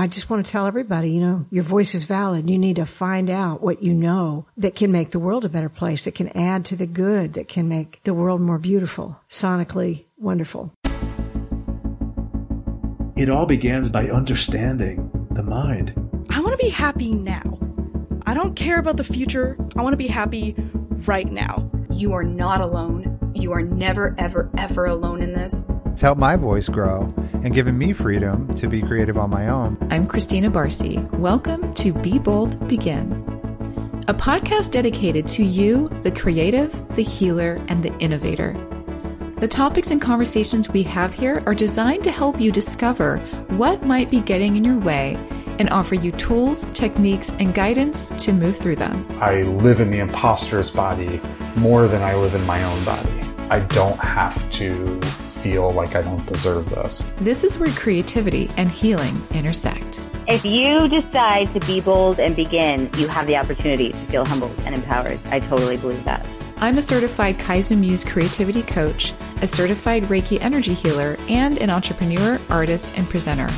I just want to tell everybody, you know, your voice is valid. You need to find out what you know that can make the world a better place, that can add to the good, that can make the world more beautiful, sonically wonderful. It all begins by understanding the mind. I want to be happy now. I don't care about the future. I want to be happy right now. You are not alone. You are never, ever, ever alone in this. It's helped my voice grow and given me freedom to be creative on my own. I'm Christina Barcy. Welcome to Be Bold, Begin, a podcast dedicated to you, the creative, the healer, and the innovator. The topics and conversations we have here are designed to help you discover what might be getting in your way and offer you tools, techniques, and guidance to move through them. I live in the imposter's body more than I live in my own body. I don't have to feel like I don't deserve this. This is where creativity and healing intersect. If you decide to be bold and begin, you have the opportunity to feel humbled and empowered. I totally believe that. I'm a certified Kaizen Muse creativity coach, a certified Reiki energy healer, and an entrepreneur, artist, and presenter.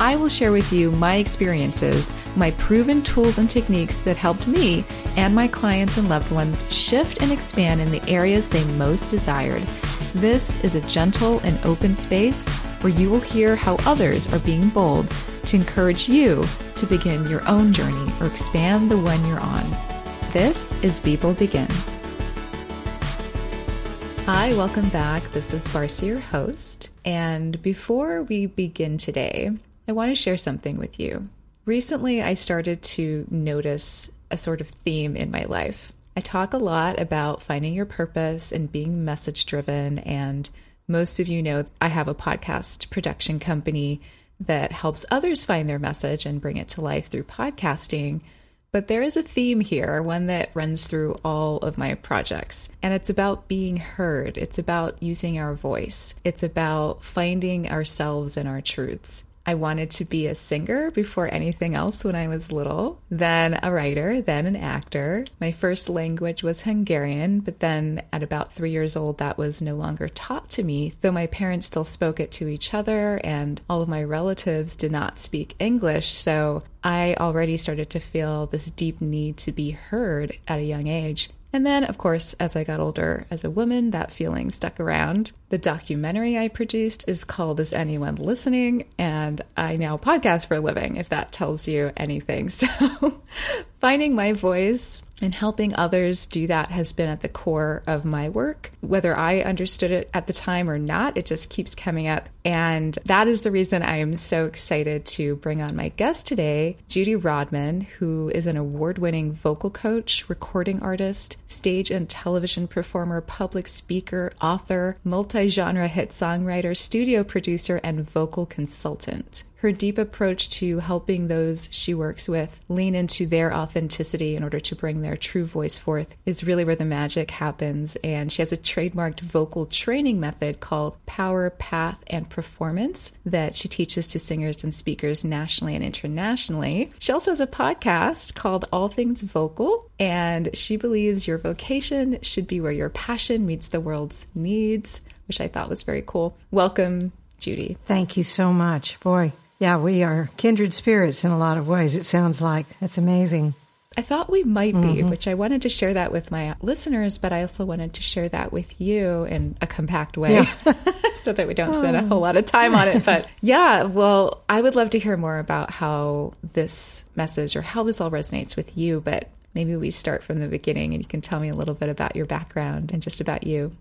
I will share with you my experiences, my proven tools and techniques that helped me and my clients and loved ones shift and expand in the areas they most desired this is a gentle and open space where you will hear how others are being bold to encourage you to begin your own journey or expand the one you're on. This is Be Bold Begin. Hi, welcome back. This is Barcy, your host. And before we begin today, I want to share something with you. Recently, I started to notice a sort of theme in my life. I talk a lot about finding your purpose and being message driven. And most of you know I have a podcast production company that helps others find their message and bring it to life through podcasting. But there is a theme here, one that runs through all of my projects. And it's about being heard. It's about using our voice. It's about finding ourselves and our truths. I wanted to be a singer before anything else when I was little, then a writer, then an actor. My first language was Hungarian, but then at about three years old, that was no longer taught to me, though my parents still spoke it to each other and all of my relatives did not speak English. So I already started to feel this deep need to be heard at a young age. And then, of course, as I got older as a woman, that feeling stuck around. The documentary I produced is called Is Anyone Listening? And I now podcast for a living, if that tells you anything. So, finding my voice and helping others do that has been at the core of my work. Whether I understood it at the time or not, it just keeps coming up. And that is the reason I am so excited to bring on my guest today, Judy Rodman, who is an award winning vocal coach, recording artist, stage and television performer, public speaker, author, multi genre hit songwriter, studio producer, and vocal consultant. Her deep approach to helping those she works with lean into their authenticity in order to bring their true voice forth is really where the magic happens. And she has a trademarked vocal training method called Power, Path, and Performance that she teaches to singers and speakers nationally and internationally. She also has a podcast called All Things Vocal, and she believes your vocation should be where your passion meets the world's needs, which I thought was very cool. Welcome, Judy. Thank you so much. Boy, yeah, we are kindred spirits in a lot of ways, it sounds like. That's amazing. I thought we might be, mm-hmm. which I wanted to share that with my listeners, but I also wanted to share that with you in a compact way yeah. so that we don't spend a whole lot of time on it. But yeah, well, I would love to hear more about how this message or how this all resonates with you. But maybe we start from the beginning and you can tell me a little bit about your background and just about you.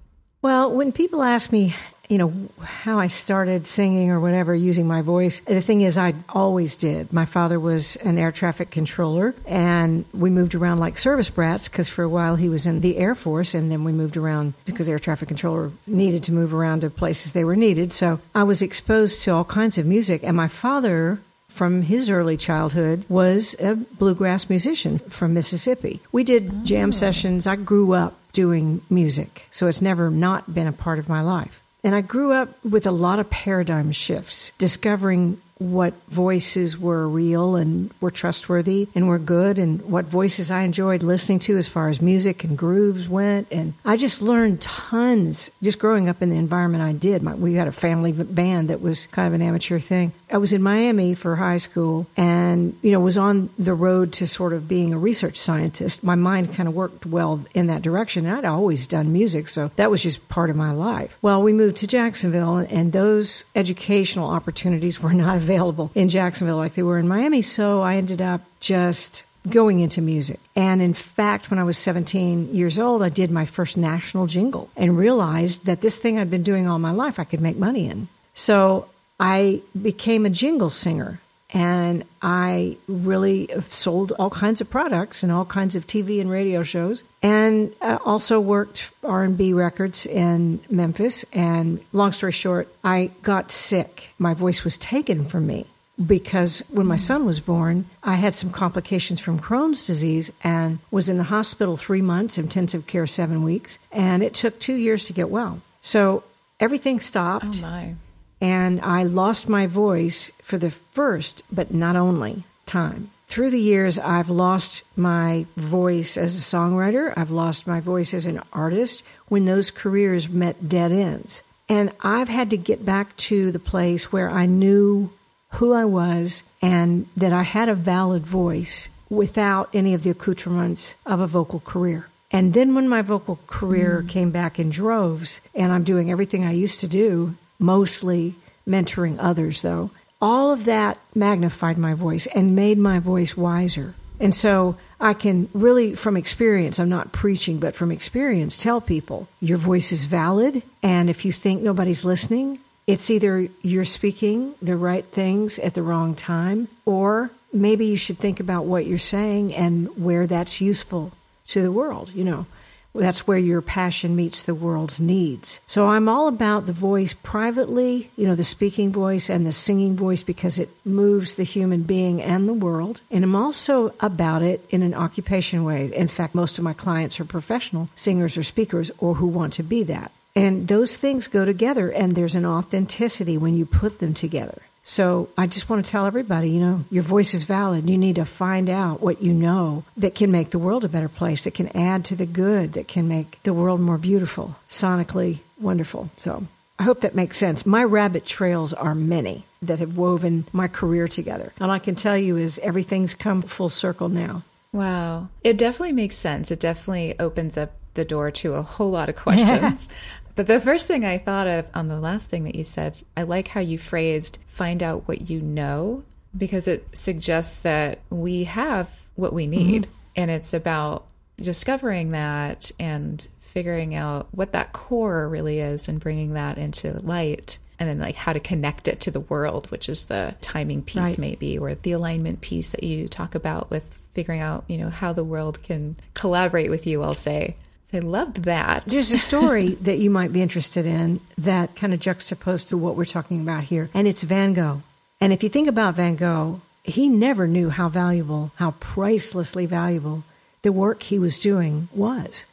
Well, when people ask me, you know, how I started singing or whatever using my voice. The thing is, I always did. My father was an air traffic controller, and we moved around like service brats because for a while he was in the Air Force, and then we moved around because air traffic controller needed to move around to places they were needed. So I was exposed to all kinds of music, and my father from his early childhood was a bluegrass musician from Mississippi. We did jam oh. sessions. I grew up doing music, so it's never not been a part of my life. And I grew up with a lot of paradigm shifts, discovering what voices were real and were trustworthy and were good and what voices I enjoyed listening to as far as music and grooves went. And I just learned tons just growing up in the environment I did. My, we had a family band that was kind of an amateur thing. I was in Miami for high school and, you know, was on the road to sort of being a research scientist. My mind kind of worked well in that direction. And I'd always done music, so that was just part of my life. Well, we moved to Jacksonville and those educational opportunities were not available in Jacksonville like they were in Miami. So I ended up just going into music. And in fact, when I was 17 years old, I did my first national jingle and realized that this thing I'd been doing all my life, I could make money in. So I became a jingle singer and I really sold all kinds of products and all kinds of TV and radio shows, and uh, also worked R and B records in Memphis. And long story short, I got sick. My voice was taken from me because when my son was born, I had some complications from Crohn's disease and was in the hospital three months, intensive care seven weeks, and it took two years to get well. So everything stopped. Oh my and I lost my voice for the first, but not only, time. Through the years, I've lost my voice as a songwriter, I've lost my voice as an artist when those careers met dead ends. And I've had to get back to the place where I knew who I was and that I had a valid voice without any of the accoutrements of a vocal career. And then when my vocal career mm. came back in droves and I'm doing everything I used to do mostly mentoring others, though. All of that magnified my voice and made my voice wiser. And so I can really, from experience, I'm not preaching, but from experience, tell people your voice is valid. And if you think nobody's listening, it's either you're speaking the right things at the wrong time, or maybe you should think about what you're saying and where that's useful to the world, you know. That's where your passion meets the world's needs. So I'm all about the voice privately, you know, the speaking voice and the singing voice because it moves the human being and the world. And I'm also about it in an occupation way. In fact, most of my clients are professional singers or speakers or who want to be that. And those things go together, and there's an authenticity when you put them together. So I just want to tell everybody, you know, your voice is valid. You need to find out what you know that can make the world a better place, that can add to the good, that can make the world more beautiful, sonically wonderful. So I hope that makes sense. My rabbit trails are many that have woven my career together. And I can tell you is everything's come full circle now. Wow. It definitely makes sense. It definitely opens up the door to a whole lot of questions. But the first thing I thought of on the last thing that you said, I like how you phrased find out what you know because it suggests that we have what we need. Mm-hmm. And it's about discovering that and figuring out what that core really is and bringing that into light and then like how to connect it to the world which is the timing piece right. maybe or the alignment piece that you talk about with figuring out you know how the world can collaborate with you i'll say I loved that. There's a story that you might be interested in that kind of juxtaposed to what we're talking about here, and it's Van Gogh. And if you think about Van Gogh, he never knew how valuable, how pricelessly valuable the work he was doing was.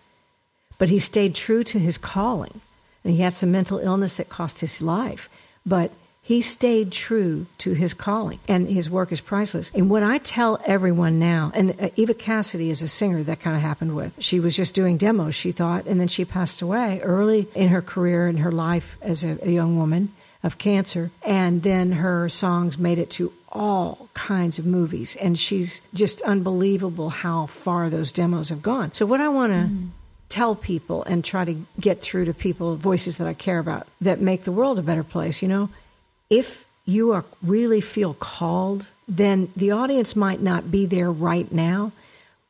But he stayed true to his calling. And he had some mental illness that cost his life. But he stayed true to his calling, and his work is priceless. And what I tell everyone now, and uh, Eva Cassidy is a singer that kind of happened with. She was just doing demos, she thought, and then she passed away early in her career and her life as a, a young woman of cancer. And then her songs made it to all kinds of movies. And she's just unbelievable how far those demos have gone. So, what I want to mm. tell people and try to get through to people, voices that I care about, that make the world a better place, you know, if you are really feel called, then the audience might not be there right now.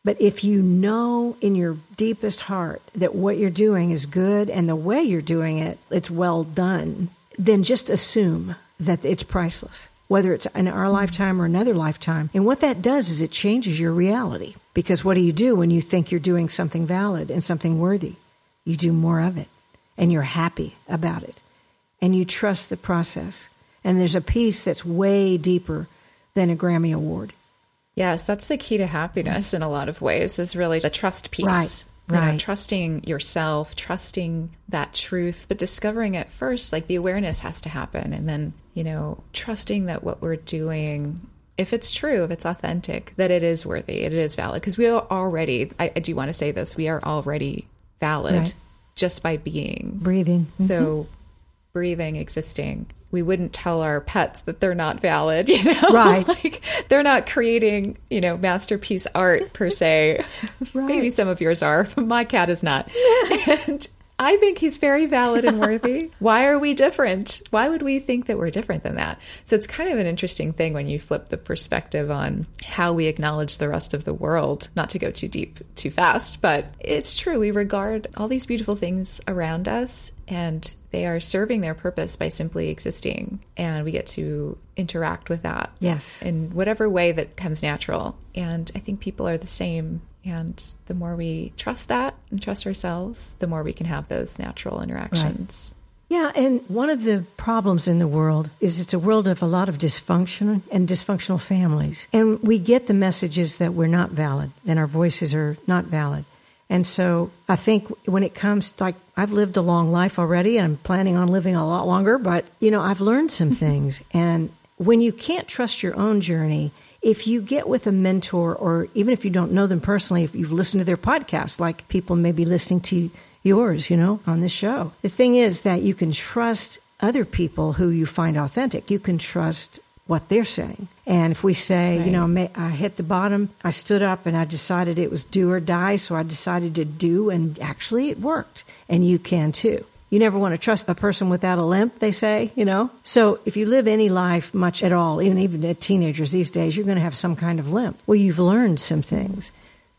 But if you know in your deepest heart that what you're doing is good and the way you're doing it, it's well done, then just assume that it's priceless, whether it's in our lifetime or another lifetime. And what that does is it changes your reality. Because what do you do when you think you're doing something valid and something worthy? You do more of it and you're happy about it and you trust the process and there's a peace that's way deeper than a Grammy Award. Yes, that's the key to happiness in a lot of ways, is really the trust piece. Right. You know, trusting yourself, trusting that truth, but discovering it first, like the awareness has to happen. And then, you know, trusting that what we're doing, if it's true, if it's authentic, that it is worthy, it is valid. Because we are already, I, I do want to say this, we are already valid Right. just by being. Breathing. So mm-hmm. breathing, existing. We wouldn't tell our pets that they're not valid, you know? Right. like they're not creating, you know, masterpiece art per se. Maybe some of yours are, but my cat is not. and I think he's very valid and worthy. Why are we different? Why would we think that we're different than that? So it's kind of an interesting thing when you flip the perspective on how we acknowledge the rest of the world. Not to go too deep too fast, but it's true. We regard all these beautiful things around us and they are serving their purpose by simply existing. And we get to interact with that Yes. in whatever way that comes natural. And I think people are the same. And the more we trust that and trust ourselves, the more we can have those natural interactions. Yeah, and one of the problems in the world is it's a world of a lot of dysfunction and dysfunctional families. And we get the messages that we're not valid and our voices are not valid. And so I think when it comes like I've lived a long life already and I'm planning on living a lot longer, but you know, I've learned some things and when you can't trust your own journey, if you get with a mentor or even if you don't know them personally, if you've listened to their podcast, like people may be listening to yours, you know, on this show. The thing is that you can trust other people who you find authentic. You can trust what they're saying. And if we say, you know, I hit the bottom, I stood up and I decided it was do or die, so I decided to do, and actually it worked. And you can too. You never want to trust a person without a limp, they say, you know? So if you live any life much at all, even even at teenagers these days, you're going to have some kind of limp. Well, you've learned some things.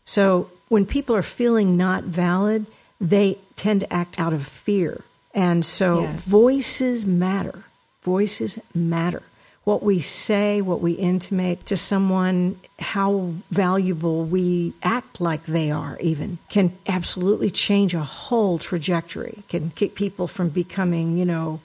So when people are feeling not valid, they tend to act out of fear. And so Yes. voices matter. Voices matter. What we say, what we intimate to someone, how valuable we act like they are, even, can absolutely change a whole trajectory, can keep people from becoming, you know,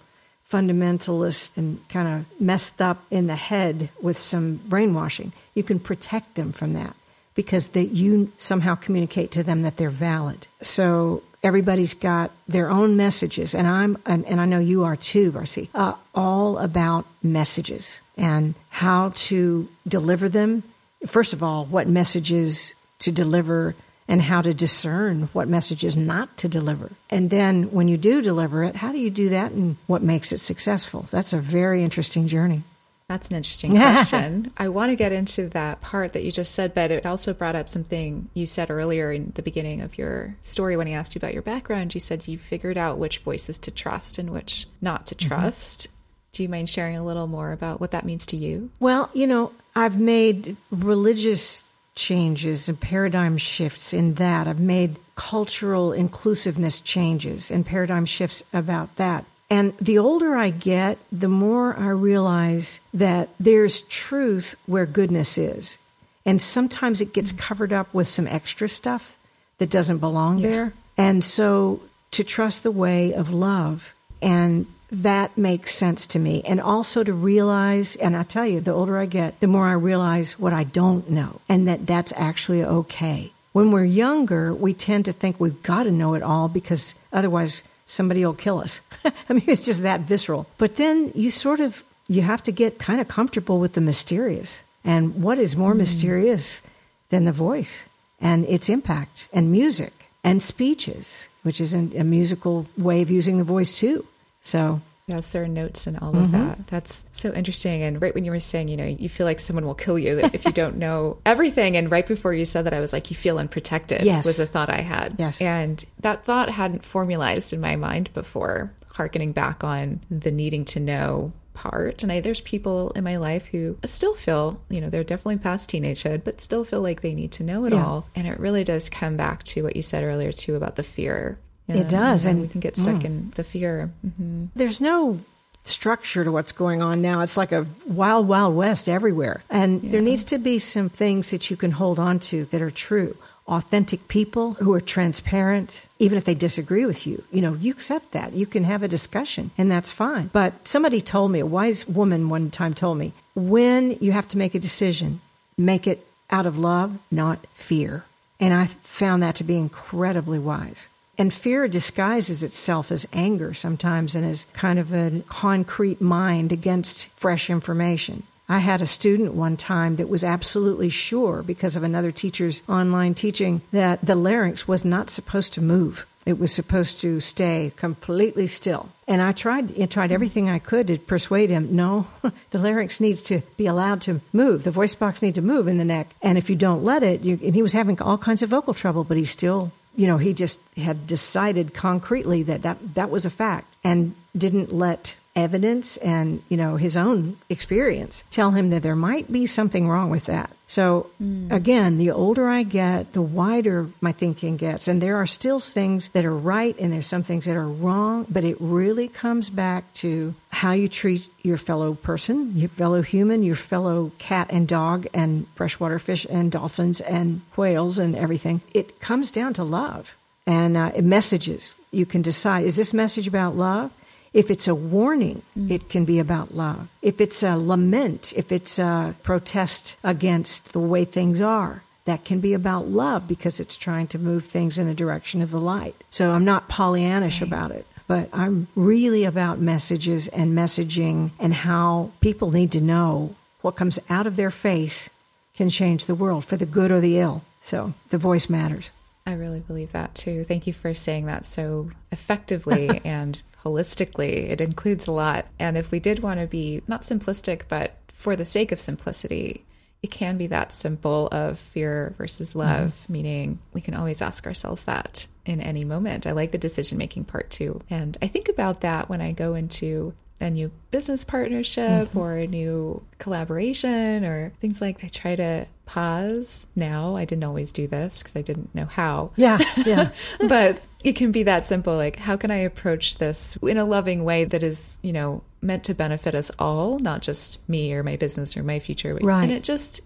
fundamentalist and kind of messed up in the head with some brainwashing. You can protect them from that because that you somehow communicate to them that they're valid. So everybody's got their own messages, and I'm and, and I know you are too, Barcy. Uh, all about messages and how to deliver them. First of all, what messages to deliver and how to discern what messages not to deliver. And then when you do deliver it, how do you do that and what makes it successful? That's a very interesting journey. That's an interesting question. I want to get into that part that you just said, but it also brought up something you said earlier in the beginning of your story when I asked you about your background. You said you figured out which voices to trust and which not to mm-hmm. trust. Do you mind sharing a little more about what that means to you? Well, you know, I've made religious changes and paradigm shifts in that. I've made cultural inclusiveness changes and paradigm shifts about that. And the older I get, the more I realize that there's truth where goodness is. And sometimes it gets covered up with some extra stuff that doesn't belong there. And so to trust the way of love and that makes sense to me. And also to realize, and I tell you, the older I get, the more I realize what I don't know and that that's actually okay. When we're younger, we tend to think we've got to know it all because otherwise somebody will kill us. I mean, it's just that visceral. But then you sort of, you have to get kind of comfortable with the mysterious. And what is more hmm. mysterious than the voice and its impact and music and speeches, which is an- a musical way of using the voice too. So Yes, there are notes and all of mm-hmm. that. That's so interesting. And right when you were saying, you know, you feel like someone will kill you if you don't know everything. And right before you said that, I was like, you feel unprotected. Yes. was a thought I had. Yes. and that thought hadn't formalized in my mind before. Harkening back on the needing to know part. And I, there's people in my life who still feel, you know, they're definitely past teenagehood, but still feel like they need to know it Yeah. all. And it really does come back to what you said earlier too about the fear. It does, and- we can get stuck in the fear. hmm there's no structure to what's going on now. It's like a wild, wild west everywhere. And there needs to be some things that you can hold on to that are true. Authentic people who are transparent, even if they disagree with you. You know, you accept that. You can have a discussion, and that's fine. But somebody told me, a wise woman one time told me, when you have to make a decision, make it out of love, not fear. And I found that to be incredibly wise. And fear disguises itself as anger sometimes and as kind of a concrete mind against fresh information. I had a student one time that was absolutely sure, because of another teacher's online teaching, that the larynx was not supposed to move. It was supposed to stay completely still. And I tried I tried everything I could to persuade him, no, the larynx needs to be allowed to move. The voice box needs to move in the neck. And if you don't let it, you, and he was having all kinds of vocal trouble, but he still, you know, he just had decided concretely that that, that was a fact and didn't let evidence and you know his own experience tell him that there might be something wrong with that. So mm. again the older i get the wider my thinking gets. And there are still things that are right and there's some things that are wrong but it really comes back to how you treat your fellow person your fellow human your fellow cat and dog and freshwater fish and dolphins and whales and everything. It comes down to love. And uh, messages. You can decide is this message about love if it's a warning, mm. it can be about love. If it's a lament, if it's a protest against the way things are, that can be about love because it's trying to move things in the direction of the light. So I'm not Pollyannish right. about it, but I'm really about messages and messaging and how people need to know what comes out of their face can change the world for the good or the ill. So the voice matters. I really believe that too. Thank you for saying that so effectively and holistically. It includes a lot. And if we did want to be not simplistic, but for the sake of simplicity, it can be that simple of fear versus love, mm-hmm. meaning we can always ask ourselves that in any moment. I like the decision making part too. And I think about that when I go into a new business partnership mm-hmm. or a new collaboration or things like I try to pause now. I didn't always do this because I didn't know how. Yeah, yeah. but it can be that simple. Like, how can I approach this in a loving way that is, you know, meant to benefit us all, not just me or my business or my future. Right. And it just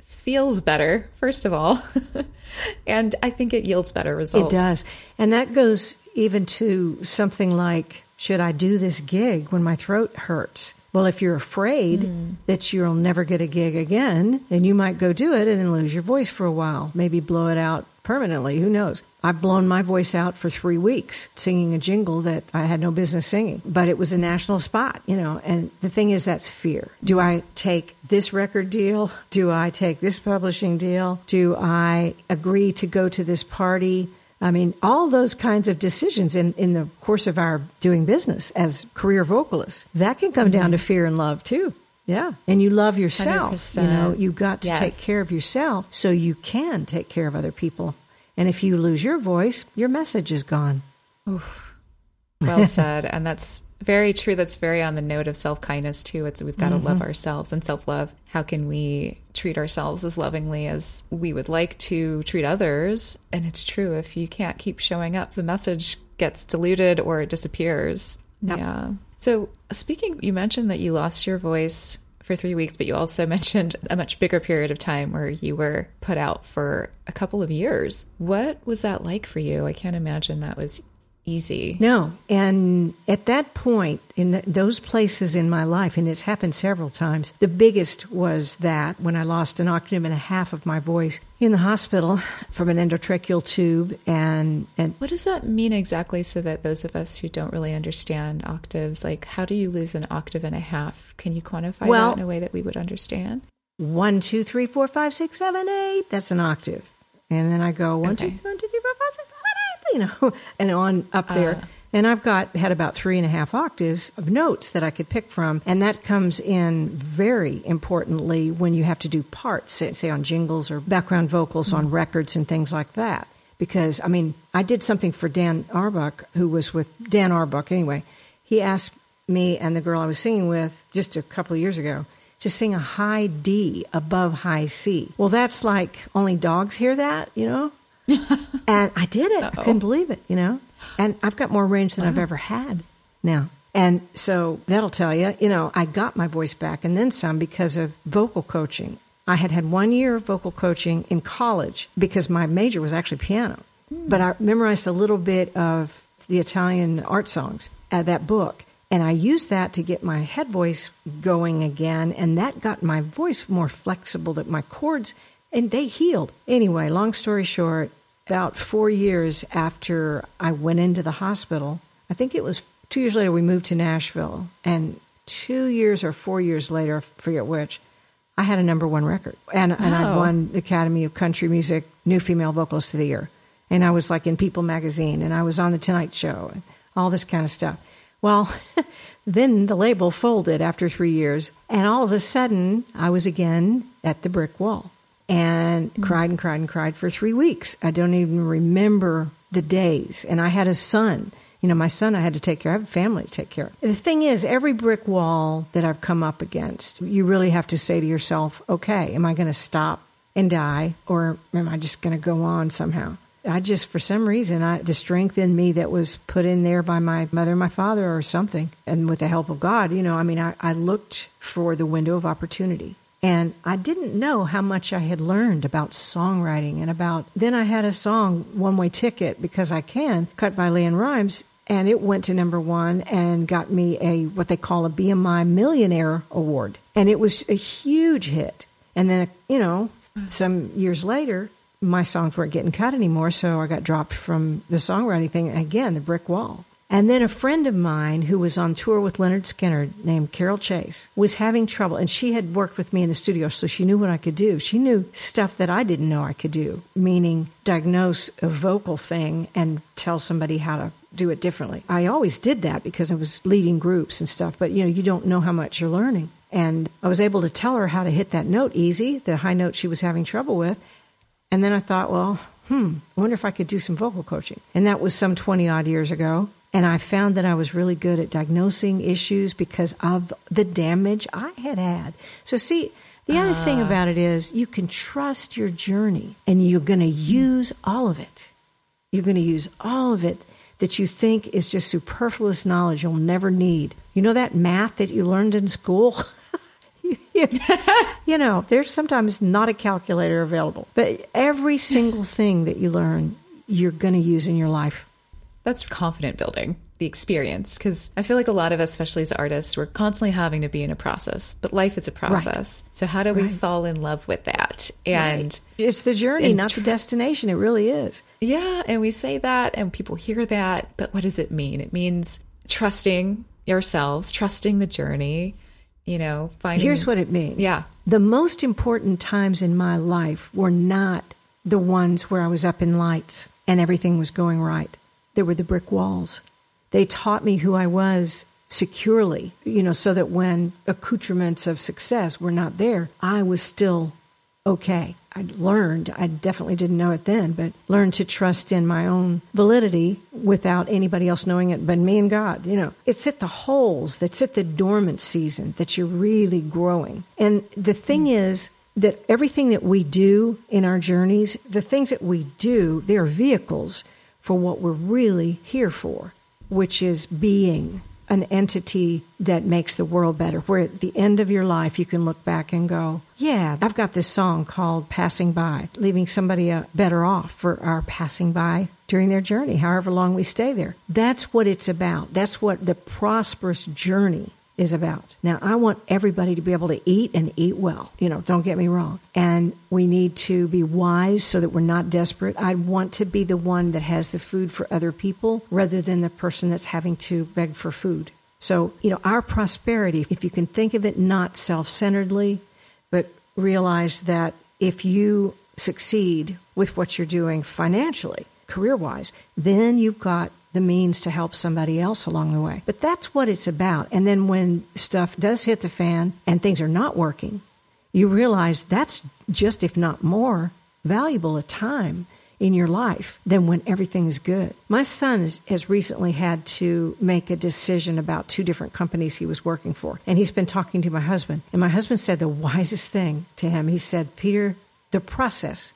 feels better, first of all. and I think it yields better results. It does. And that goes even to something like should I do this gig when my throat hurts? Well, if you're afraid mm. that you'll never get a gig again, then you might go do it and then lose your voice for a while, maybe blow it out permanently. Who knows? I've blown my voice out for three weeks singing a jingle that I had no business singing, but it was a national spot, you know. And the thing is, that's fear. Do I take this record deal? Do I take this publishing deal? Do I agree to go to this party? I mean, all those kinds of decisions in, in the course of our doing business as career vocalists, that can come mm-hmm. down to fear and love too. Yeah. And you love yourself. 100%. You know, you've got to yes. take care of yourself so you can take care of other people. And if you lose your voice, your message is gone. Oof. Well said. and that's very true. That's very on the note of self kindness too. It's we've got mm-hmm. to love ourselves and self love. How can we treat ourselves as lovingly as we would like to treat others? And it's true. If you can't keep showing up, the message gets diluted or it disappears. Yep. Yeah. So speaking, you mentioned that you lost your voice for three weeks, but you also mentioned a much bigger period of time where you were put out for a couple of years. What was that like for you? I can't imagine that was easy. No. And at that point, in those places in my life, and it's happened several times, the biggest was that when I lost an octave and a half of my voice in the hospital from an endotracheal tube. And, and what does that mean exactly so that those of us who don't really understand octaves, like how do you lose an octave and a half? Can you quantify well, that in a way that we would understand? One, two, three, four, five, six, seven, eight. That's an octave. And then I go one, okay. two, one, two, three, four, five, six, you know, and on up there. Uh. And I've got had about three and a half octaves of notes that I could pick from, and that comes in very importantly when you have to do parts, say, say on jingles or background vocals mm-hmm. on records and things like that. Because I mean, I did something for Dan Auerbach, who was with Dan Auerbach anyway. He asked me and the girl I was singing with just a couple of years ago to sing a high D above high C. Well, that's like only dogs hear that, you know? and I did it. Uh-oh. I couldn't believe it, you know. And I've got more range than wow. I've ever had now. And so that'll tell you, you know, I got my voice back and then some because of vocal coaching. I had had one year of vocal coaching in college because my major was actually piano. Mm. But I memorized a little bit of the Italian art songs, uh, that book. And I used that to get my head voice going again. And that got my voice more flexible, that my chords and they healed. Anyway, long story short, about four years after I went into the hospital, I think it was two years later, we moved to Nashville. And two years or four years later, I forget which, I had a number one record. And, and I oh. won the Academy of Country Music New Female Vocalist of the Year. And I was like in People magazine and I was on The Tonight Show and all this kind of stuff. Well, then the label folded after three years. And all of a sudden, I was again at the brick wall and mm-hmm. cried and cried and cried for three weeks. I don't even remember the days. And I had a son. You know, my son I had to take care of. I have a family to take care of. The thing is, every brick wall that I've come up against, you really have to say to yourself, okay, am I going to stop and die or am I just going to go on somehow? I just, for some reason, I, the strength in me that was put in there by my mother and my father or something, and with the help of God, you know, I mean, I, I looked for the window of opportunity. And I didn't know how much I had learned about songwriting and about. Then I had a song, One Way Ticket, because I can, cut by LeAnn Rimes, and it went to number one and got me a what they call a BMI Millionaire Award. And it was a huge hit. And then, you know, some years later, my songs weren't getting cut anymore, so I got dropped from the songwriting thing again, the brick wall. And then a friend of mine who was on tour with Lynyrd Skynyrd named Carol Chase was having trouble. And she had worked with me in the studio, so she knew what I could do. She knew stuff that I didn't know I could do, meaning diagnose a vocal thing and tell somebody how to do it differently. I always did that because I was leading groups and stuff, but you know, you don't know how much you're learning. And I was able to tell her how to hit that note easy, the high note she was having trouble with. And then I thought, well, hmm, I wonder if I could do some vocal coaching. And that was some 20 odd years ago. And I found that I was really good at diagnosing issues because of the damage I had had. So, see, the other thing ah. about it is you can trust your journey and you're going to use all of it. You're going to use all of it that you think is just superfluous knowledge you'll never need. You know that math that you learned in school? you know, there's sometimes not a calculator available, but every single thing that you learn, you're going to use in your life. That's confident building, the experience. Because I feel like a lot of us, especially as artists, we're constantly having to be in a process, but life is a process. So, how do we Right. fall in love with that? And It's the journey, not the destination. It really is. yeah, and we say that and people hear that, but what does it mean? It means trusting yourselves, trusting the journey, you know, finding. Here's what it means. Yeah. The most important times in my life were not the ones where I was up in lights and everything was going right. There were the brick walls. They taught me who I was securely, you know, so that when accoutrements of success were not there, I was still okay. I learned, I definitely didn't know it then, but learned to trust in my own validity without anybody else knowing it but me and God. You know, it's at the holes, that's at the dormant season that you're really growing. And the thing is that everything that we do in our journeys, the things that we do, they're vehicles for what we're really here for, which is being an entity that makes the world better. Where at the end of your life, you can look back and go, Yeah, I've got this song called Passing By, leaving somebody uh, better off for our passing by during their journey, however long we stay there. That's what it's about. That's what the prosperous journey is about. Now, I want everybody to be able to eat and eat well. You know, don't get me wrong. And we need to be wise so that we're not desperate. I want to be the one that has the food for other people rather than the person that's having to beg for food. So, you know, our prosperity, if you can think of it not self centeredly, but realize that if you succeed with what you're doing financially, career wise, then you've got the means to help somebody else along the way. But that's what it's about. And then when stuff does hit the fan and things are not working, you realize that's just, if not more, valuable a time in your life than when everything is good. My son is, has recently had to make a decision about two different companies he was working for. And he's been talking to my husband. And my husband said the wisest thing to him. He said, Peter, the process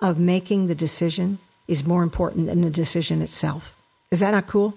of making the decision is more important than the decision itself. Is that not cool?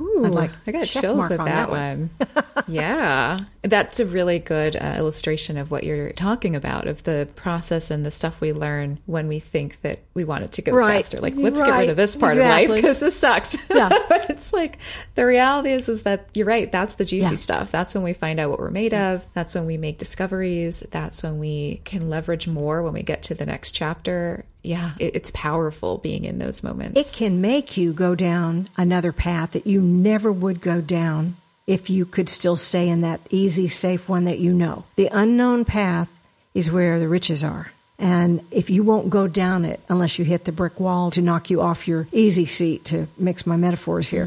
Ooh, like I got chills with on that, that one. one. yeah. That's a really good uh, illustration of what you're talking about of the process and the stuff we learn when we think that we want it to go Right. faster. Like, let's get rid of this part of life because this sucks. Yeah. but it's like the reality is, is that you're right. That's the juicy Yeah. stuff. That's when we find out what we're made of. That's when we make discoveries. That's when we can leverage more when we get to the next chapter. Yeah, it, it's powerful being in those moments. It can make you go down another path that you never would go down if you could still stay in that easy, safe one that you know. The unknown path is where the riches are. And if you won't go down it unless you hit the brick wall to knock you off your easy seat, to mix my metaphors here,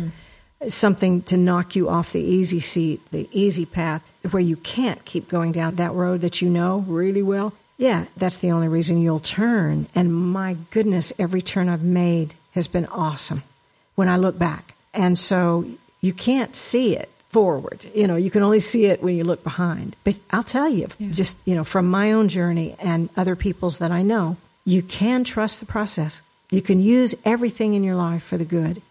mm. something to knock you off the easy seat, the easy path, where you can't keep going down that road that you know really well, yeah, that's the only reason you'll turn. And my goodness, every turn I've made has been awesome when I look back. And so you can't see it forward. You know, you can only see it when you look behind. But I'll tell you, just, you know, from my own journey and other people's that I know, you can trust the process. You can use everything in your life for the good.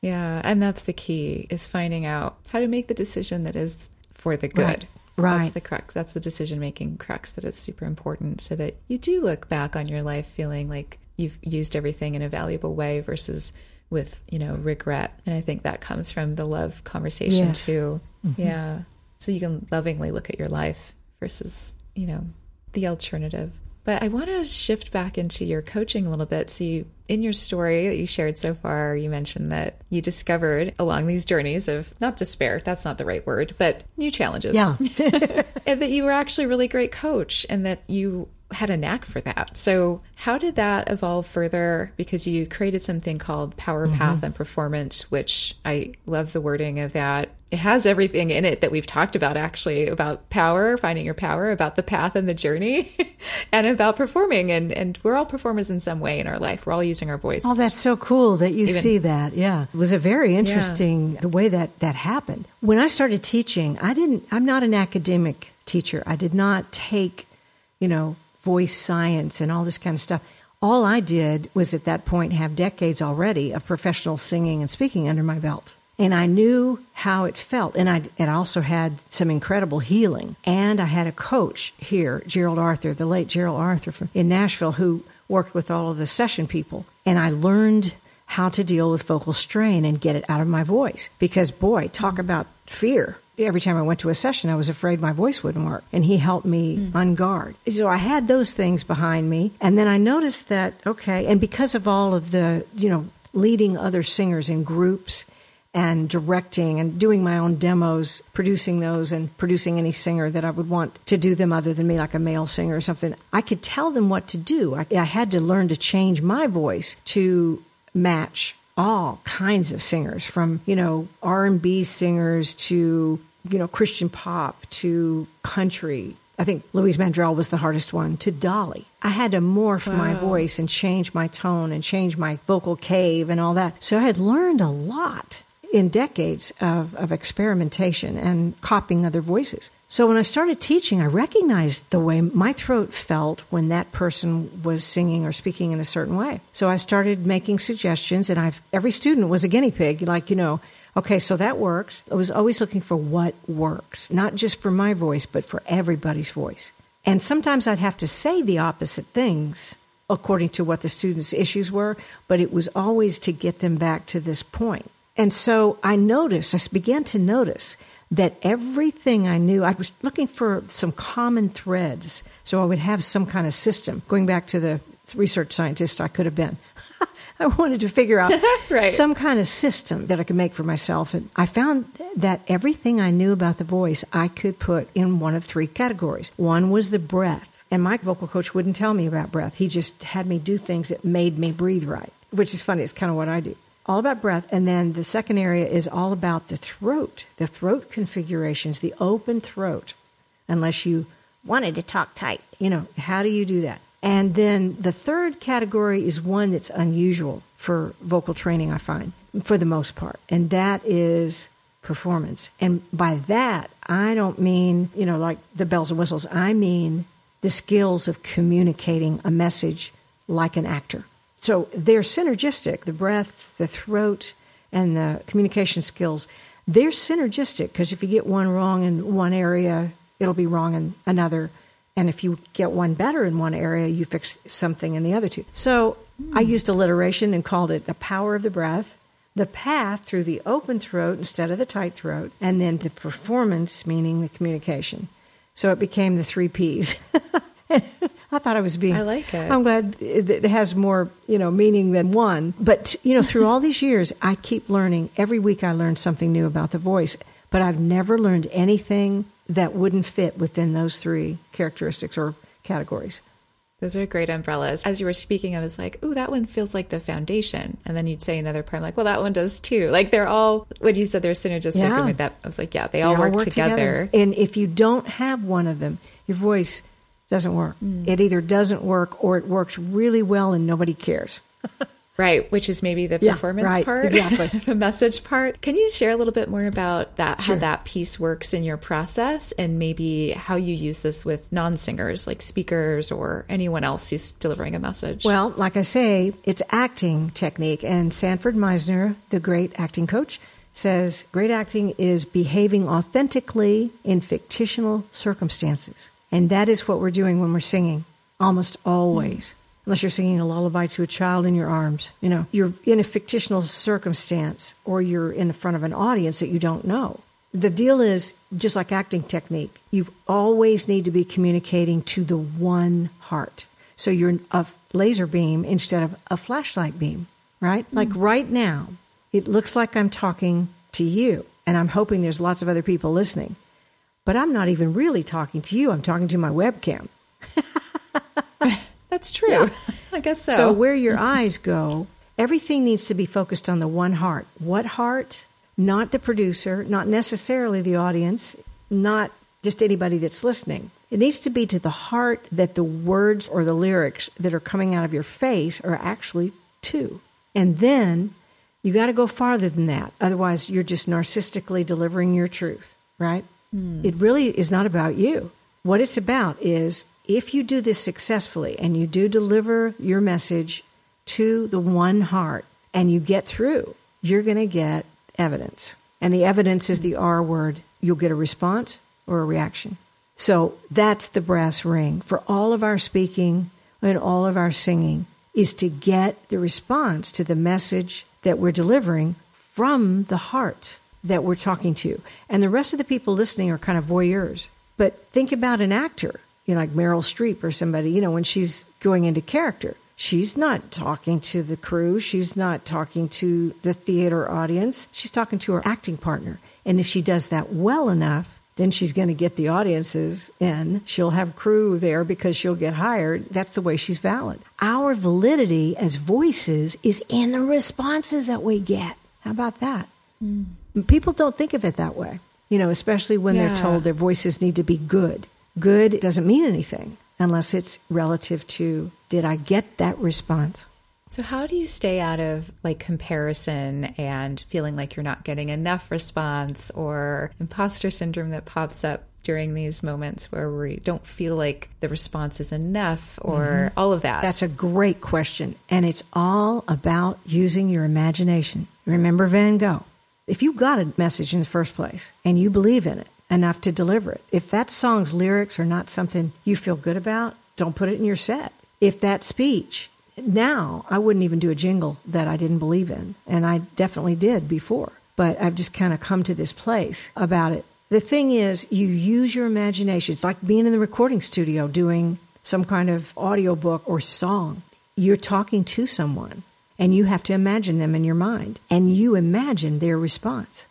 Yeah, and that's the key is finding out how to make the decision that is for the good. Right, right. That's the crux. That's the decision making crux that is super important so that you do look back on your life feeling like you've used everything in a valuable way versus with, you know, regret. And I think that comes from the love conversation Yes. too. Mm-hmm. Yeah. So you can lovingly look at your life versus, you know, the alternative. But I want to shift back into your coaching a little bit. So, you, in your story that you shared so far, you mentioned that you discovered along these journeys of not despair, that's not the right word, but new challenges. Yeah. and that you were actually a really great coach and that you had a knack for that. So, how did that evolve further? Because you created something called Power mm-hmm. Path and Performance, which I love the wording of that. It has everything in it that we've talked about actually about power, finding your power, about the path and the journey, and about performing. And, and we're all performers in some way in our life. We're all using our voice. Oh, that's so cool that you Even- see that. Yeah. It was a very interesting the way that that happened. When I started teaching, I didn't I'm not an academic teacher. I did not take, you know, voice science and all this kind of stuff. All I did was at that point have decades already of professional singing and speaking under my belt. And I knew how it felt. And I it also had some incredible healing. And I had a coach here, Gerald Arthur, the late Gerald Arthur from, in Nashville, who worked with all of the session people. And I learned how to deal with vocal strain and get it out of my voice. Because, boy, talk about fear. Every time I went to a session, I was afraid my voice wouldn't work. And he helped me hmm. unguard. So I had those things behind me. And then I noticed that, okay, and because of all of the, you know, leading other singers in groups and directing and doing my own demos, producing those and producing any singer that I would want to do them other than me, like a male singer or something. I could tell them what to do. I, I had to learn to change my voice to match all kinds of singers from, you know, R&B singers to, you know, Christian pop to country. I think Louise Mandrell was the hardest one to Dolly. I had to morph my voice and change my tone and change my vocal cave and all that. So I had learned a lot in decades of, of experimentation and copying other voices. So when I started teaching, I recognized the way my throat felt when that person was singing or speaking in a certain way. So I started making suggestions, and I've every student was a guinea pig. Like you know, okay, so that works. I was always looking for what works, not just for my voice, but for everybody's voice. And sometimes I'd have to say the opposite things according to what the students' issues were, but it was always to get them back to this point. And so I noticed, I began to notice that everything I knew, I was looking for some common threads so I would have some kind of system. Going back to the research scientist I could have been. I wanted to figure out Right. some kind of system that I could make for myself. And I found that everything I knew about the voice, I could put in one of three categories. One was the breath. And my vocal coach wouldn't tell me about breath. He just had me do things that made me breathe right, which is funny. It's kind of what I do. All about breath. And then the second area is all about the throat, the throat configurations, the open throat, unless you wanted to talk tight. You know, how do you do that? And then the third category is one that's unusual for vocal training, I find, for the most part. And that is performance. And by that, I don't mean, you know, like the bells and whistles. I mean the skills of communicating a message like an actor. So they're synergistic the breath, the throat, and the communication skills, they're synergistic because if you get one wrong in one area, it'll be wrong in another. And if you get one better in one area, you fix something in the other two. So I hmm. used alliteration and called it the power of the breath, the path through the open throat instead of the tight throat, and then the performance, meaning the communication. So it became the three P's. I thought I was being. I like it. I'm glad it has more, you know, meaning than one. But you know, through all these years, I keep learning. Every week, I learn something new about the voice. But I've never learned anything that wouldn't fit within those three characteristics or categories. Those are great umbrellas. As you were speaking, I was like, ooh, that one feels like the foundation. And then you'd say another part, I'm like, well, that one does too. Like they're all, when you said they're synergistic, Yeah. and with that, I was like, yeah, they all, work, together. And if you don't have one of them, your voice doesn't work. Mm. It either doesn't work or it works really well and nobody cares. Right, which is maybe the Yeah, performance right, part, exactly. the message part. Can you share a little bit more about that, Sure. how that piece works in your process, and maybe how you use this with non singers, like speakers or anyone else who's delivering a message? Well, like I say, it's acting technique. And Sanford Meisner, the great acting coach, says great acting is behaving authentically in fictional circumstances. And that is what we're doing when we're singing, almost always. Unless you're singing a lullaby to a child in your arms. You know, you're in a fictional circumstance or you're in front of an audience that you don't know. The deal is just like acting technique, you always need to be communicating to the one heart. So you're a laser beam instead of a flashlight beam, right? Like mm-hmm. right now, it looks like I'm talking to you, and I'm hoping there's lots of other people listening. But I'm not even really talking to you, I'm talking to my webcam. That's true. I guess so. So where your eyes go, everything needs to be focused on the one heart. What heart? Not the producer, not necessarily the audience, not just anybody that's listening. It needs to be to the heart that the words or the lyrics that are coming out of your face are actually to. And then you got to go farther than that. Otherwise, you're just narcissistically delivering your truth, right? Hmm. It really is not about you. What it's about is if you do this successfully and you do deliver your message to the one heart and you get through, you're going to get evidence. And the evidence is the hmm. R word. You'll get a response or a reaction. So that's the brass ring for all of our speaking and all of our singing is to get the response to the message that we're delivering from the heart that we're talking to. And the rest of the people listening are kind of voyeurs. But think about an actor, you know, like Meryl Streep or somebody, you know, when she's going into character, she's not talking to the crew, she's not talking to the theater audience, she's talking to her acting partner. And if she does that well enough, then she's going to get the audiences in. She'll have crew there because she'll get hired. That's the way she's valid. Our validity as voices is in the responses that we get. How about that? Hmm. People don't think of it that way, you know, especially when they're told their voices need to be good. Good doesn't mean anything unless it's relative to did I get that response? So, how do you stay out of like comparison and feeling like you're not getting enough response or imposter syndrome that pops up during these moments where we don't feel like the response is enough or mm-hmm. all of that? That's a great question. And it's all about using your imagination. Remember Van Gogh. If you got a message in the first place and you believe in it enough to deliver it, if that song's lyrics are not something you feel good about, don't put it in your set. If that speech, now I wouldn't even do a jingle that I didn't believe in. And I definitely did before. But I've just kind of come to this place about it. The thing is, you use your imagination. It's like being in the recording studio doing some kind of audiobook or song. You're talking to someone and you have to imagine them in your mind and you imagine their response.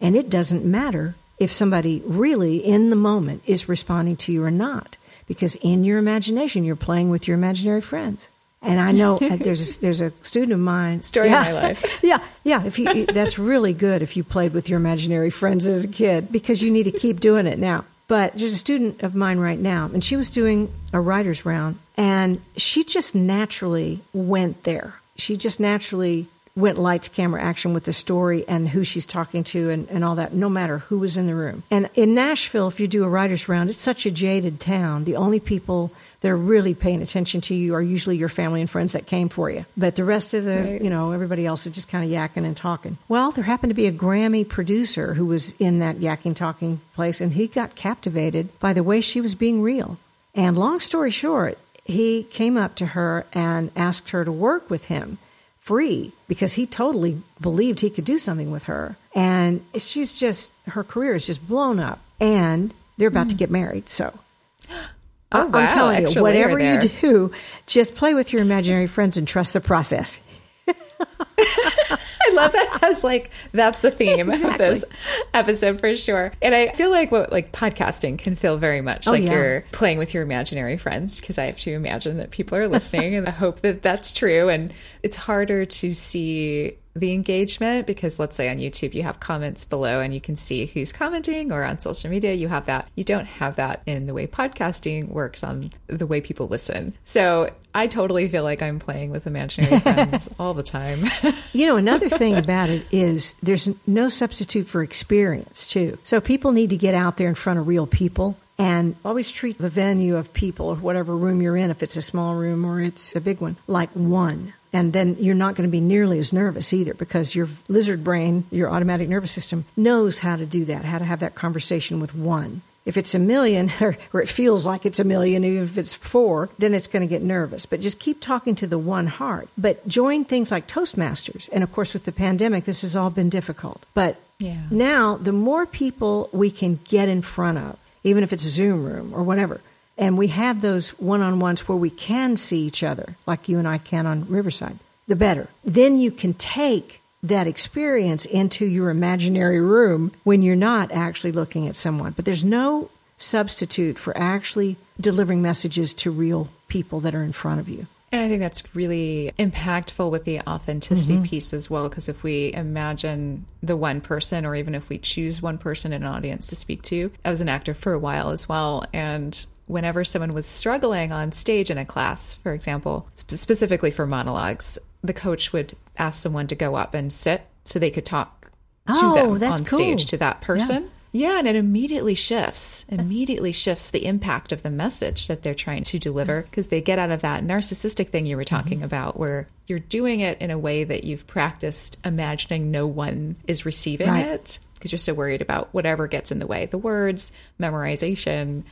And it doesn't matter if somebody really in the moment is responding to you or not, because in your imagination, you're playing with your imaginary friends. And I know uh, there's a, there's a student of mine. Story of my life. yeah, yeah. If you, that's really good if you played with your imaginary friends as a kid, because you need to keep doing it now. But there's a student of mine right now, and she was doing a writer's round, and she just naturally went there. She just naturally went lights, camera, action with the story and who she's talking to and, and all that, no matter who was in the room. And in Nashville, if you do a writer's round, it's such a jaded town. The only people that are really paying attention to you are usually your family and friends that came for you. But the rest of the, Right. you know, everybody else is just kind of yakking and talking. Well, there happened to be a Grammy producer who was in that yakking talking place, and he got captivated by the way she was being real. And long story short, he came up to her and asked her to work with him free because he totally believed he could do something with her. And she's just, her career is just blown up. And they're about to hmm. get married. So Oh, I- wow. I'm telling you, Extra layer whatever you do, just play with your imaginary friends and trust the process. Love that as like that's the theme of this episode for sure. And I feel like what like podcasting can feel very much Oh, like yeah. you're playing with your imaginary friends because I have to imagine that people are listening and I hope that that's true. And it's harder to see the engagement because let's say on YouTube you have comments below and you can see who's commenting or on social media you have that. You don't have that in the way podcasting works on the way people listen. So I totally feel like I'm playing with imaginary friends all the time. You know, another thing about it is there's no substitute for experience, too. So people need to get out there in front of real people and always treat the venue of people or whatever room you're in, if it's a small room or it's a big one, like one. And then you're not going to be nearly as nervous either because your lizard brain, your automatic nervous system, knows how to do that, how to have that conversation with one. If it's a million, or, or it feels like it's a million, even if it's four, then it's going to get nervous. But just keep talking to the one heart. But join things like Toastmasters. And of course, with the pandemic, this has all been difficult. But Yeah. now, the more people we can get in front of, even if it's a Zoom room or whatever, and we have those one on ones where we can see each other, like you and I can on Riverside, the better. Then you can take that experience into your imaginary room when you're not actually looking at someone. But there's no substitute for actually delivering messages to real people that are in front of you. And I think that's really impactful with the authenticity Mm-hmm. piece as well. Because if we imagine the one person, or even if we choose one person in an audience to speak to, I was an actor for a while as well. And whenever someone was struggling on stage in a class, for example, sp- specifically for monologues, the coach would ask someone to go up and sit so they could talk to Oh, them that's on cool. stage to that person. Yeah, and it immediately shifts, immediately shifts the impact of the message that they're trying to deliver mm. because they get out of that narcissistic thing you were mm-hmm. talking about where you're doing it in a way that you've practiced imagining no one is receiving Right. it because you're so worried about whatever gets in the way the words, memorization,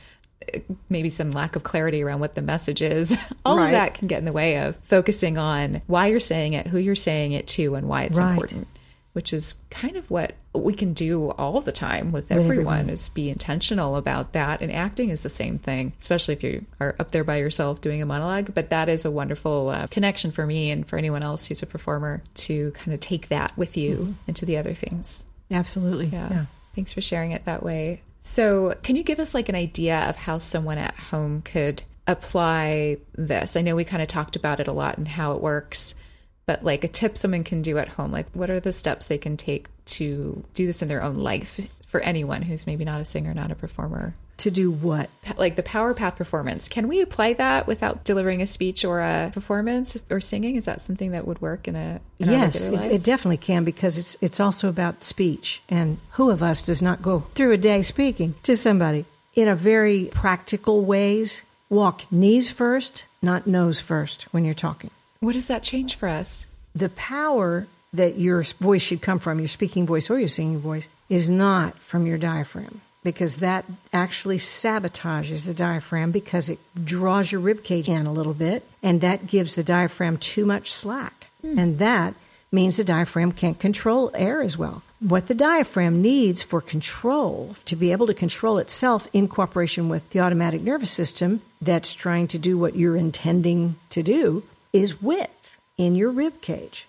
maybe some lack of clarity around what the message is. All Right. of that can get in the way of focusing on why you're saying it, who you're saying it to, and why it's Right. important which is kind of what we can do all the time with everyone everyone. is be intentional about that and acting is the same thing especially if you are up there by yourself doing a monologue but that is a wonderful uh, connection for me and for anyone else who's a performer to kind of take that with you into the other things Absolutely. yeah. Thanks for sharing it that way. So, can you give us like an idea of how someone at home could apply this? I know we kind of talked about it a lot and how it works, but like a tip someone can do at home, like what are the steps they can take to do this in their own life for anyone who's maybe not a singer, not a performer? To do what? Like the Power Path performance. Can we apply that without delivering a speech or a performance or singing? Is that something that would work in a in yes, it, it definitely can because it's it's also about speech. And who of us does not go through a day speaking to somebody in a very practical ways? Walk knees first, not nose first when you're talking. what does that change for us? The power that your voice should come from, your speaking voice or your singing voice, is not from your diaphragm because that actually sabotages the diaphragm because it draws your rib cage in a little bit and that gives the diaphragm too much slack. Hmm. And that means the diaphragm can't control air as well. What the diaphragm needs for control, to be able to control itself in cooperation with the automatic nervous system that's trying to do what you're intending to do, is width in your rib cage.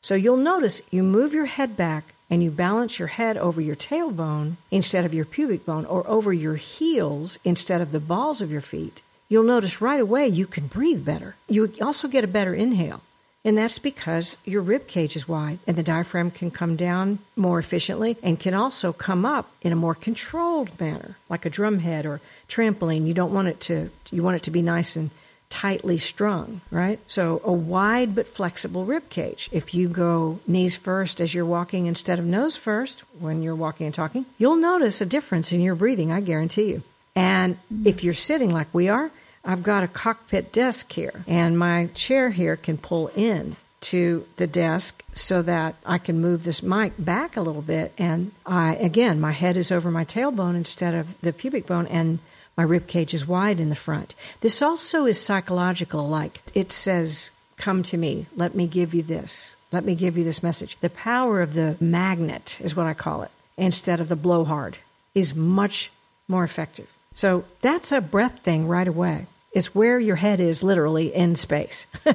So you'll notice you move your head back and you balance your head over your tailbone instead of your pubic bone or over your heels instead of the balls of your feet. You'll notice right away you can breathe better. You also get a better inhale. And that's because your rib cage is wide and the diaphragm can come down more efficiently and can also come up in a more controlled manner, like a drum head or trampoline. You don't want it to you want it to be nice and tightly strung, right? So a wide but flexible rib cage. If you go knees first as you're walking instead of nose first when you're walking and talking, you'll notice a difference in your breathing, I guarantee you. And if you're sitting like we are, I've got a cockpit desk here, and my chair here can pull in to the desk so that I can move this mic back a little bit. And I, again, my head is over my tailbone instead of the pubic bone, and my rib cage is wide in the front. This also is psychological, like it says, Come to me, let me give you this, let me give you this message. The power of the magnet is what I call it, instead of the blowhard, is much more effective. So that's a breath thing right away. It's where your head is literally in space.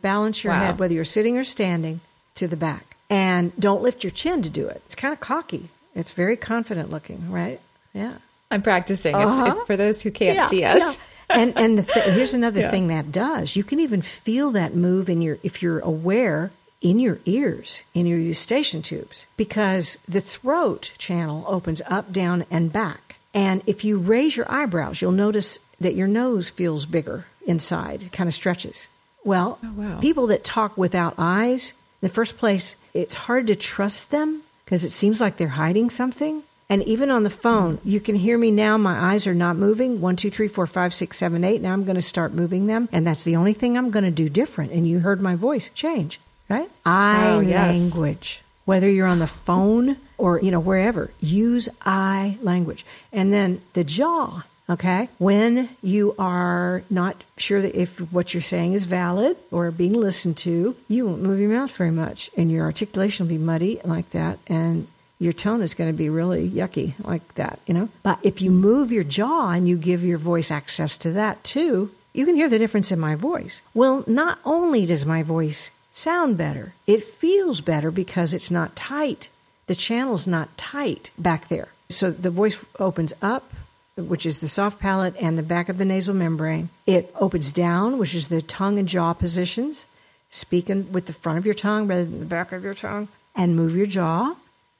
Balance your Wow. head, whether you're sitting or standing, to the back. And don't lift your chin to do it. It's kind of cocky. It's very confident looking, right? Yeah. I'm practicing. Uh-huh. If, for those who can't Yeah, see us. yeah. and and the th- here's another Yeah. thing that does. You can even feel that move in your if you're aware in your ears, in your eustachian tubes, because the throat channel opens up, down, and back. And if you raise your eyebrows, you'll notice that your nose feels bigger inside, kind of stretches. Well, Oh, wow. people that talk without eyes, in the first place, it's hard to trust them because it seems like they're hiding something. And even on the phone, you can hear me now. My eyes are not moving. One, two, three, four, five, six, seven, eight. Now I'm going to start moving them. And that's the only thing I'm going to do different. And you heard my voice change, right? Eye Oh, yes. language. Whether you're on the phone or, you know, wherever, use eye language. And then the jaw. Okay. When you are not sure that if what you're saying is valid or being listened to, you won't move your mouth very much and your articulation will be muddy like that. And your tone is going to be really yucky like that, you know? But if you move your jaw and you give your voice access to that too, you can hear the difference in my voice. Well, not only does my voice sound better, it feels better because it's not tight. The channel's not tight back there. So the voice opens up, which is the soft palate and the back of the nasal membrane. It opens down, which is the tongue and jaw positions. Speaking with the front of your tongue rather than the back of your tongue, and move your jaw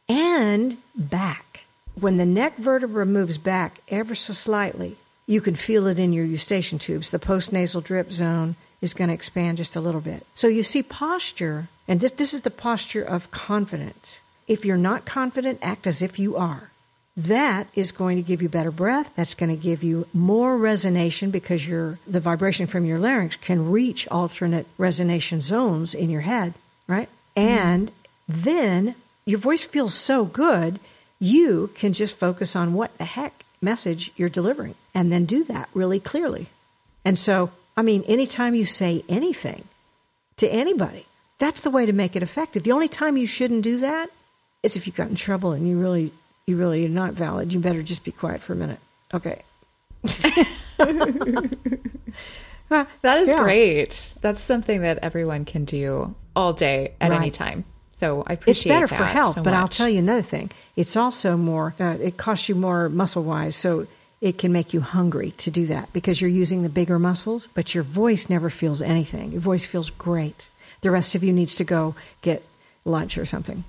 and back. When the neck vertebra moves back ever so slightly, you can feel it in your eustachian tubes. The postnasal drip zone is going to expand just a little bit. So you see posture, and this, this is the posture of confidence. If you're not confident, act as if you are. That is going to give you better breath. That's going to give you more resonation because your the vibration from your larynx can reach alternate resonation zones in your head, right? Mm-hmm. And then your voice feels so good, you can just focus on what the heck message you're delivering and then do that really clearly. And so, I mean, anytime you say anything to anybody, that's the way to make it effective. The only time you shouldn't do that is if you got in trouble and you really you really are not valid. You better just be quiet for a minute. Okay. That is yeah. great. That's something that everyone can do all day at any time. So I appreciate It's better that for health, so but I'll tell you another thing. It's also more. Uh, it costs you more muscle wise, so it can make you hungry to do that because you're using the bigger muscles. But your voice never feels anything. Your voice feels great. The rest of you needs to go get lunch or something.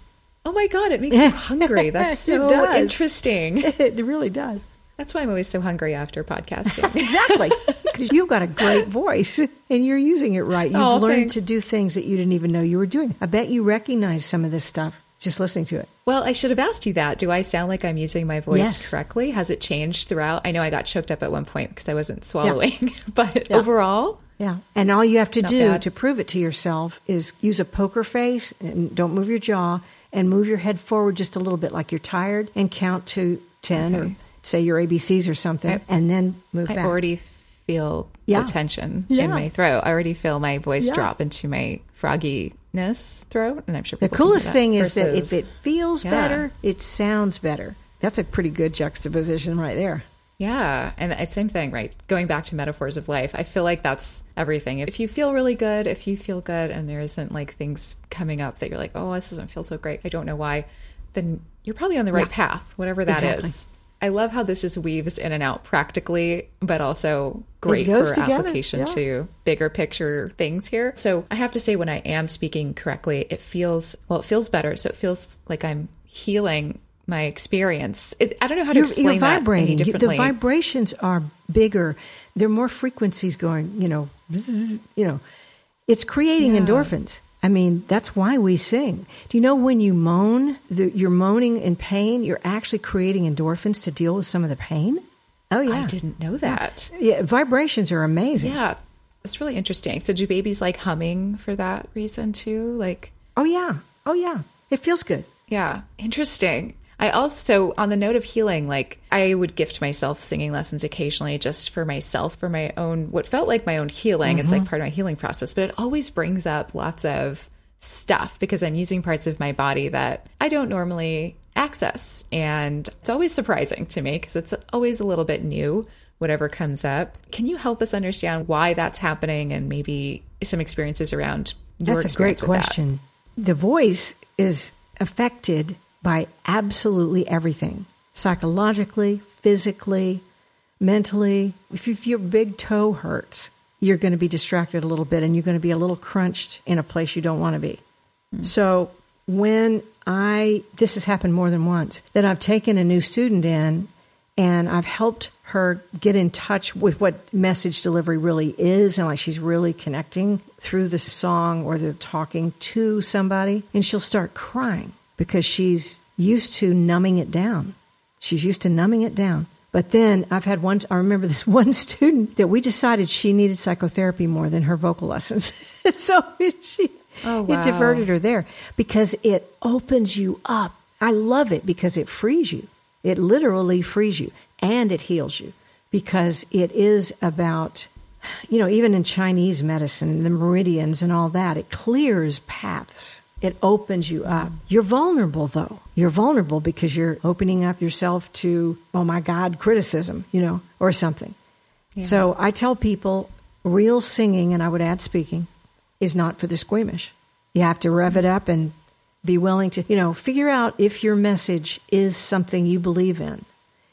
Oh my god, it makes you hungry. That's so interesting. it really does. That's why I'm always so hungry after podcasting. Exactly. Because you've got a great voice and you're using it right. You've Oh, learned thanks. to do things that you didn't even know you were doing. I bet you recognize some of this stuff just listening to it. well, I should have asked you that. Do I sound like I'm using my voice Yes. correctly? Has it changed throughout? I know I got choked up at one point because I wasn't swallowing, but overall, Yeah. And all you have to do bad. to prove it to yourself is use a poker face and don't move your jaw and move your head forward just a little bit like you're tired and count to 10 or say your ABCs or something I- and then move I back. already feel Yeah. the tension Yeah. in my throat. I already feel my voice Yeah. drop into my frogginess throat, and I'm sure the people can hear coolest thing is that if it feels better, it sounds better. That's a pretty good juxtaposition right there. Yeah, and the same thing, right? Going back to metaphors of life, I feel like that's everything. If you feel really good, if you feel good, and there isn't like things coming up that you're like, oh, this doesn't feel so great, I don't know why, then you're probably on the right path, whatever that is. Exactly. I love how this just weaves in and out practically, but also great for together, application yeah. to bigger picture things here. So I have to say, when I am speaking correctly, it feels well, it feels better. So it feels like I'm healing my experience. It, I don't know how to You're, explain you're that any vibrating. You- the vibrations are bigger. There are more frequencies going, you know, you know. It's creating Yeah. endorphins. I mean, that's why we sing. Do you know when you moan, the, you're moaning in pain, you're actually creating endorphins to deal with some of the pain? Oh, yeah. I didn't know that. Yeah, vibrations are amazing. Yeah. That's really interesting. So do babies like humming for that reason too? Like Oh, yeah. Oh, yeah. It feels good. Yeah, interesting. I also, on the note of healing, like I would gift myself singing lessons occasionally just for myself, for my own, what felt like my own healing. It's like mm-hmm. part of my healing process, but it always brings up lots of stuff because I'm using parts of my body that I don't normally access. And it's always surprising to me because it's always a little bit new, whatever comes up. Can you help us understand why that's happening and maybe some experiences around your That's a great with that? question. The voice is affected by absolutely everything psychologically, physically, mentally. If, if your big toe hurts, you're going to be distracted a little bit and you're going to be a little crunched in a place you don't want to be. Hmm. So when I, this has happened more than once, that I've taken a new student in and I've helped her get in touch with what message delivery really is and like she's really connecting through the song or the talking to somebody and she'll start crying because she's used to numbing it down. She's used to numbing it down. But then I've had one, I remember this one student that we decided she needed psychotherapy more than her vocal lessons. so she, Oh, wow. it diverted her there because it opens you up. I love it because it frees you. It literally frees you and it heals you because it is about, you know, even in Chinese medicine, the meridians and all that, it clears paths. It opens you up. You're vulnerable though. You're vulnerable because you're opening up yourself to, oh my God, criticism, you know, or something. So I tell people real singing, and I would add speaking, is not for the squeamish. You have to rev it up and be willing to, you know, figure out if your message is something you believe in.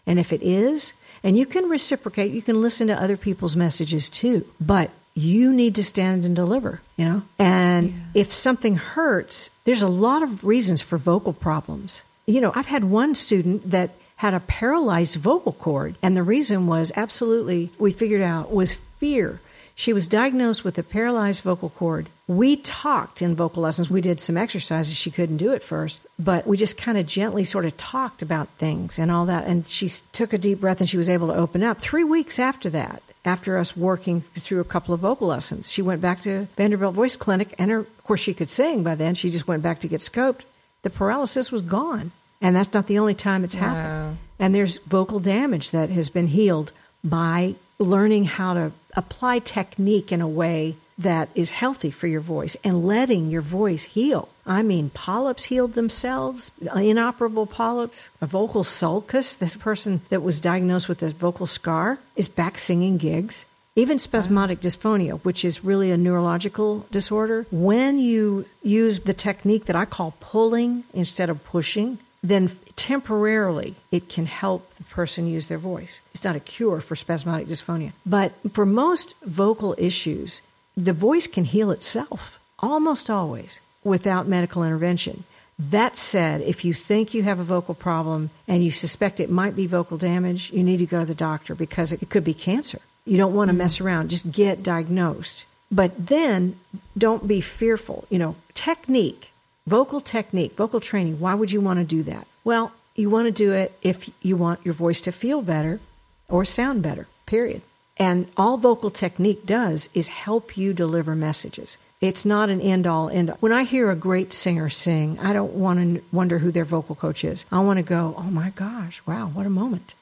And if it is, and you can reciprocate, you can listen to other people's messages too, but you need to stand and deliver, you know? And if something hurts, there's a lot of reasons for vocal problems. You know, I've had one student that had a paralyzed vocal cord, and the reason was absolutely, we figured out, was fear. She was diagnosed with a paralyzed vocal cord. We talked in vocal lessons. We did some exercises. She couldn't do it first, but we just kind of gently sort of talked about things and all that. And she took a deep breath and she was able to open up. Three weeks after that, after us working through a couple of vocal lessons, she went back to Vanderbilt Voice Clinic. And her, of course, she could sing by then. She just went back to get scoped. The paralysis was gone. And that's not the only time it's happened. And there's vocal damage that has been healed by learning how to apply technique in a way that is healthy for your voice and letting your voice heal. I mean, polyps healed themselves, inoperable polyps, a vocal sulcus. This person that was diagnosed with a vocal scar is back singing gigs. Even spasmodic dysphonia, which is really a neurological disorder, when you use the technique that I call pulling instead of pushing, then temporarily it can help the person use their voice. It's not a cure for spasmodic dysphonia. But for most vocal issues, the voice can heal itself almost always without medical intervention. That said, if you think you have a vocal problem and you suspect it might be vocal damage, you need to go to the doctor because it could be cancer. You don't want to mess around, just get diagnosed. But then don't be fearful. You know, technique, vocal technique, vocal training, why would you want to do that? Well, you want to do it if you want your voice to feel better or sound better, period. And all vocal technique does is help you deliver messages. It's not an end all end all. When I hear a great singer sing, I don't want to wonder who their vocal coach is. I want to go, oh my gosh, wow, what a moment.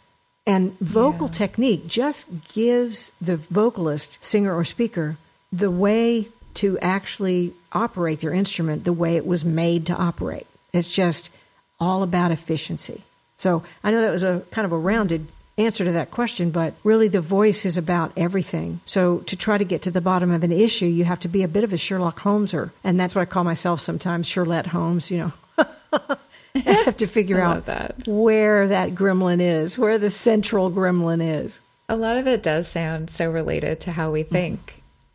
And vocal technique just gives the vocalist, singer, or speaker the way to actually operate their instrument the way it was made to operate. It's just all about efficiency. So I know that was a kind of a rounded answer to that question, but really the voice is about everything. So to try to get to the bottom of an issue, you have to be a bit of a Sherlock Holmeser. And that's what I call myself sometimes, Sherlock Holmes, you know. I have to figure out that. where that gremlin is, where the central gremlin is. A lot of it does sound so related to how we Mm-hmm.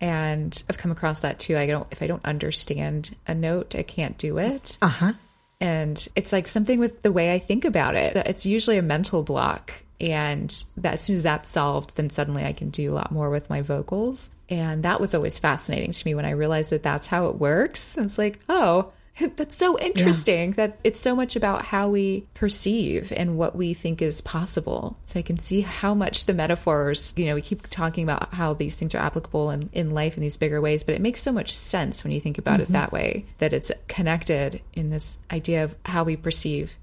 And I've come across that too. I don't if I don't understand a note, I can't do it. Uh huh. And it's like something with the way I think about it. It's usually a mental block. And that as soon as that's solved, then suddenly I can do a lot more with my vocals. And that was always fascinating to me when I realized that that's how it works. It's like, oh, That's so interesting yeah. that it's so much about how we perceive and what we think is possible. So I can see how much the metaphors, you know, we keep talking about how these things are applicable in, in life in these bigger ways, but it makes so much sense when you think about mm-hmm. it that way, that it's connected in this idea of how we perceive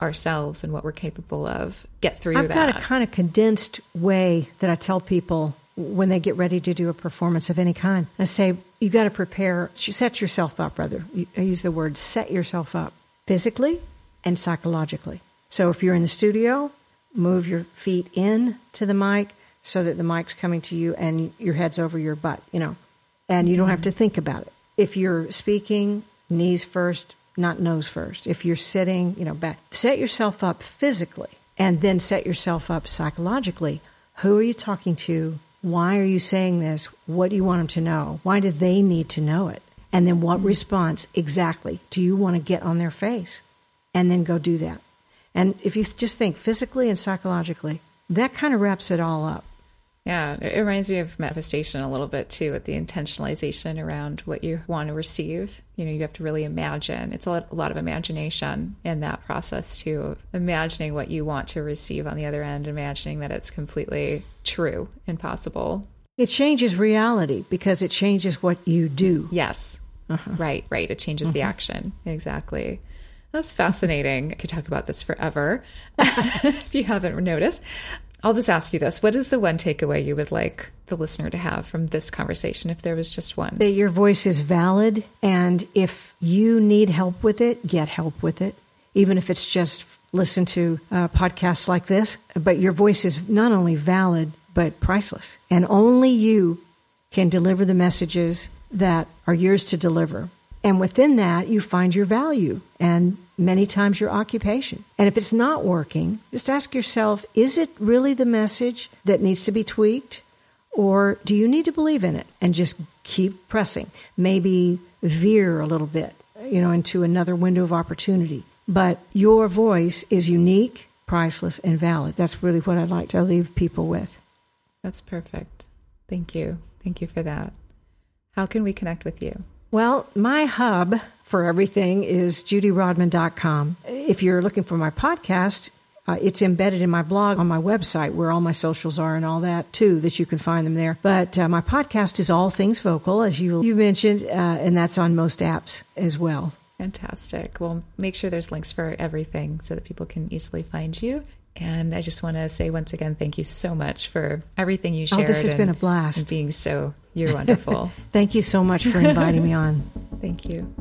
ourselves and what we're capable of get through I've that. got a kind of condensed way that I tell people when they get ready to do a performance of any kind. I say, you got to prepare, set yourself up, rather. I use the word set yourself up physically and psychologically. So if you're in the studio, move your feet in to the mic so that the mic's coming to you and your head's over your butt, you know, and you don't have to mm-hmm. think about it. If you're speaking, knees first, not nose first. If you're sitting, you know, back, set yourself up physically and then set yourself up psychologically. Who are you talking to? Why are you saying this? What do you want them to know? Why do they need to know it? And then what response exactly do you want to get on their face? And then go do that. And if you just think physically and psychologically, that kind of wraps it all up. Yeah, it reminds me of manifestation a little bit too, with the intentionalization around what you want to receive. You know, you have to really imagine. It's a lot, a lot of imagination in that process too. Imagining what you want to receive on the other end, imagining that it's completely true and possible. It changes reality because it changes what you do. Yes. Uh-huh. Right, right. It changes uh-huh. the action. Exactly. That's fascinating. I could talk about this forever if you haven't noticed. I'll just ask you this. What is the one takeaway you would like the listener to have from this conversation if there was just one? That your voice is valid. And if you need help with it, get help with it. Even if it's just listen to uh, podcasts like this. But your voice is not only valid, but priceless. And only you can deliver the messages that are yours to deliver. And within that, you find your value and many times your occupation. And if it's not working, just ask yourself is it really the message that needs to be tweaked? Or do you need to believe in it and just keep pressing? Maybe veer a little bit, you know, into another window of opportunity. But your voice is unique, priceless, and valid. That's really what I'd like to leave people with. That's perfect. Thank you. Thank you for that. How can we connect with you? Well, my hub for everything is judyrodman.com. If you're looking for my podcast, uh, it's embedded in my blog on my website where all my socials are and all that too, that you can find them there. But uh, my podcast is All Things Vocal, as you, you mentioned, uh, and that's on most apps as well. Fantastic. Well, make sure there's links for everything so that people can easily find you. And I just want to say once again, thank you so much for everything you shared. Oh, this has been a blast. And being so, you're wonderful. thank you so much for inviting me on. Thank you.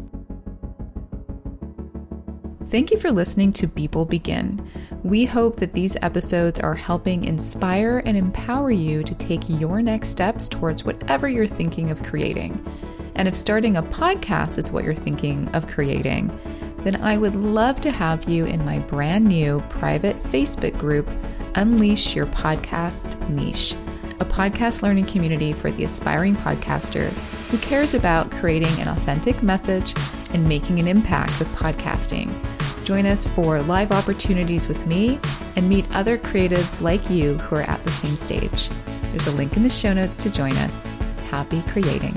Thank you for listening to People Begin. We hope that these episodes are helping inspire and empower you to take your next steps towards whatever you're thinking of creating. And if starting a podcast is what you're thinking of creating, then I would love to have you in my brand new private Facebook group, Unleash Your Podcast Niche, a podcast learning community for the aspiring podcaster who cares about creating an authentic message and making an impact with podcasting. Join us for live opportunities with me and meet other creatives like you who are at the same stage. There's a link in the show notes to join us. Happy creating.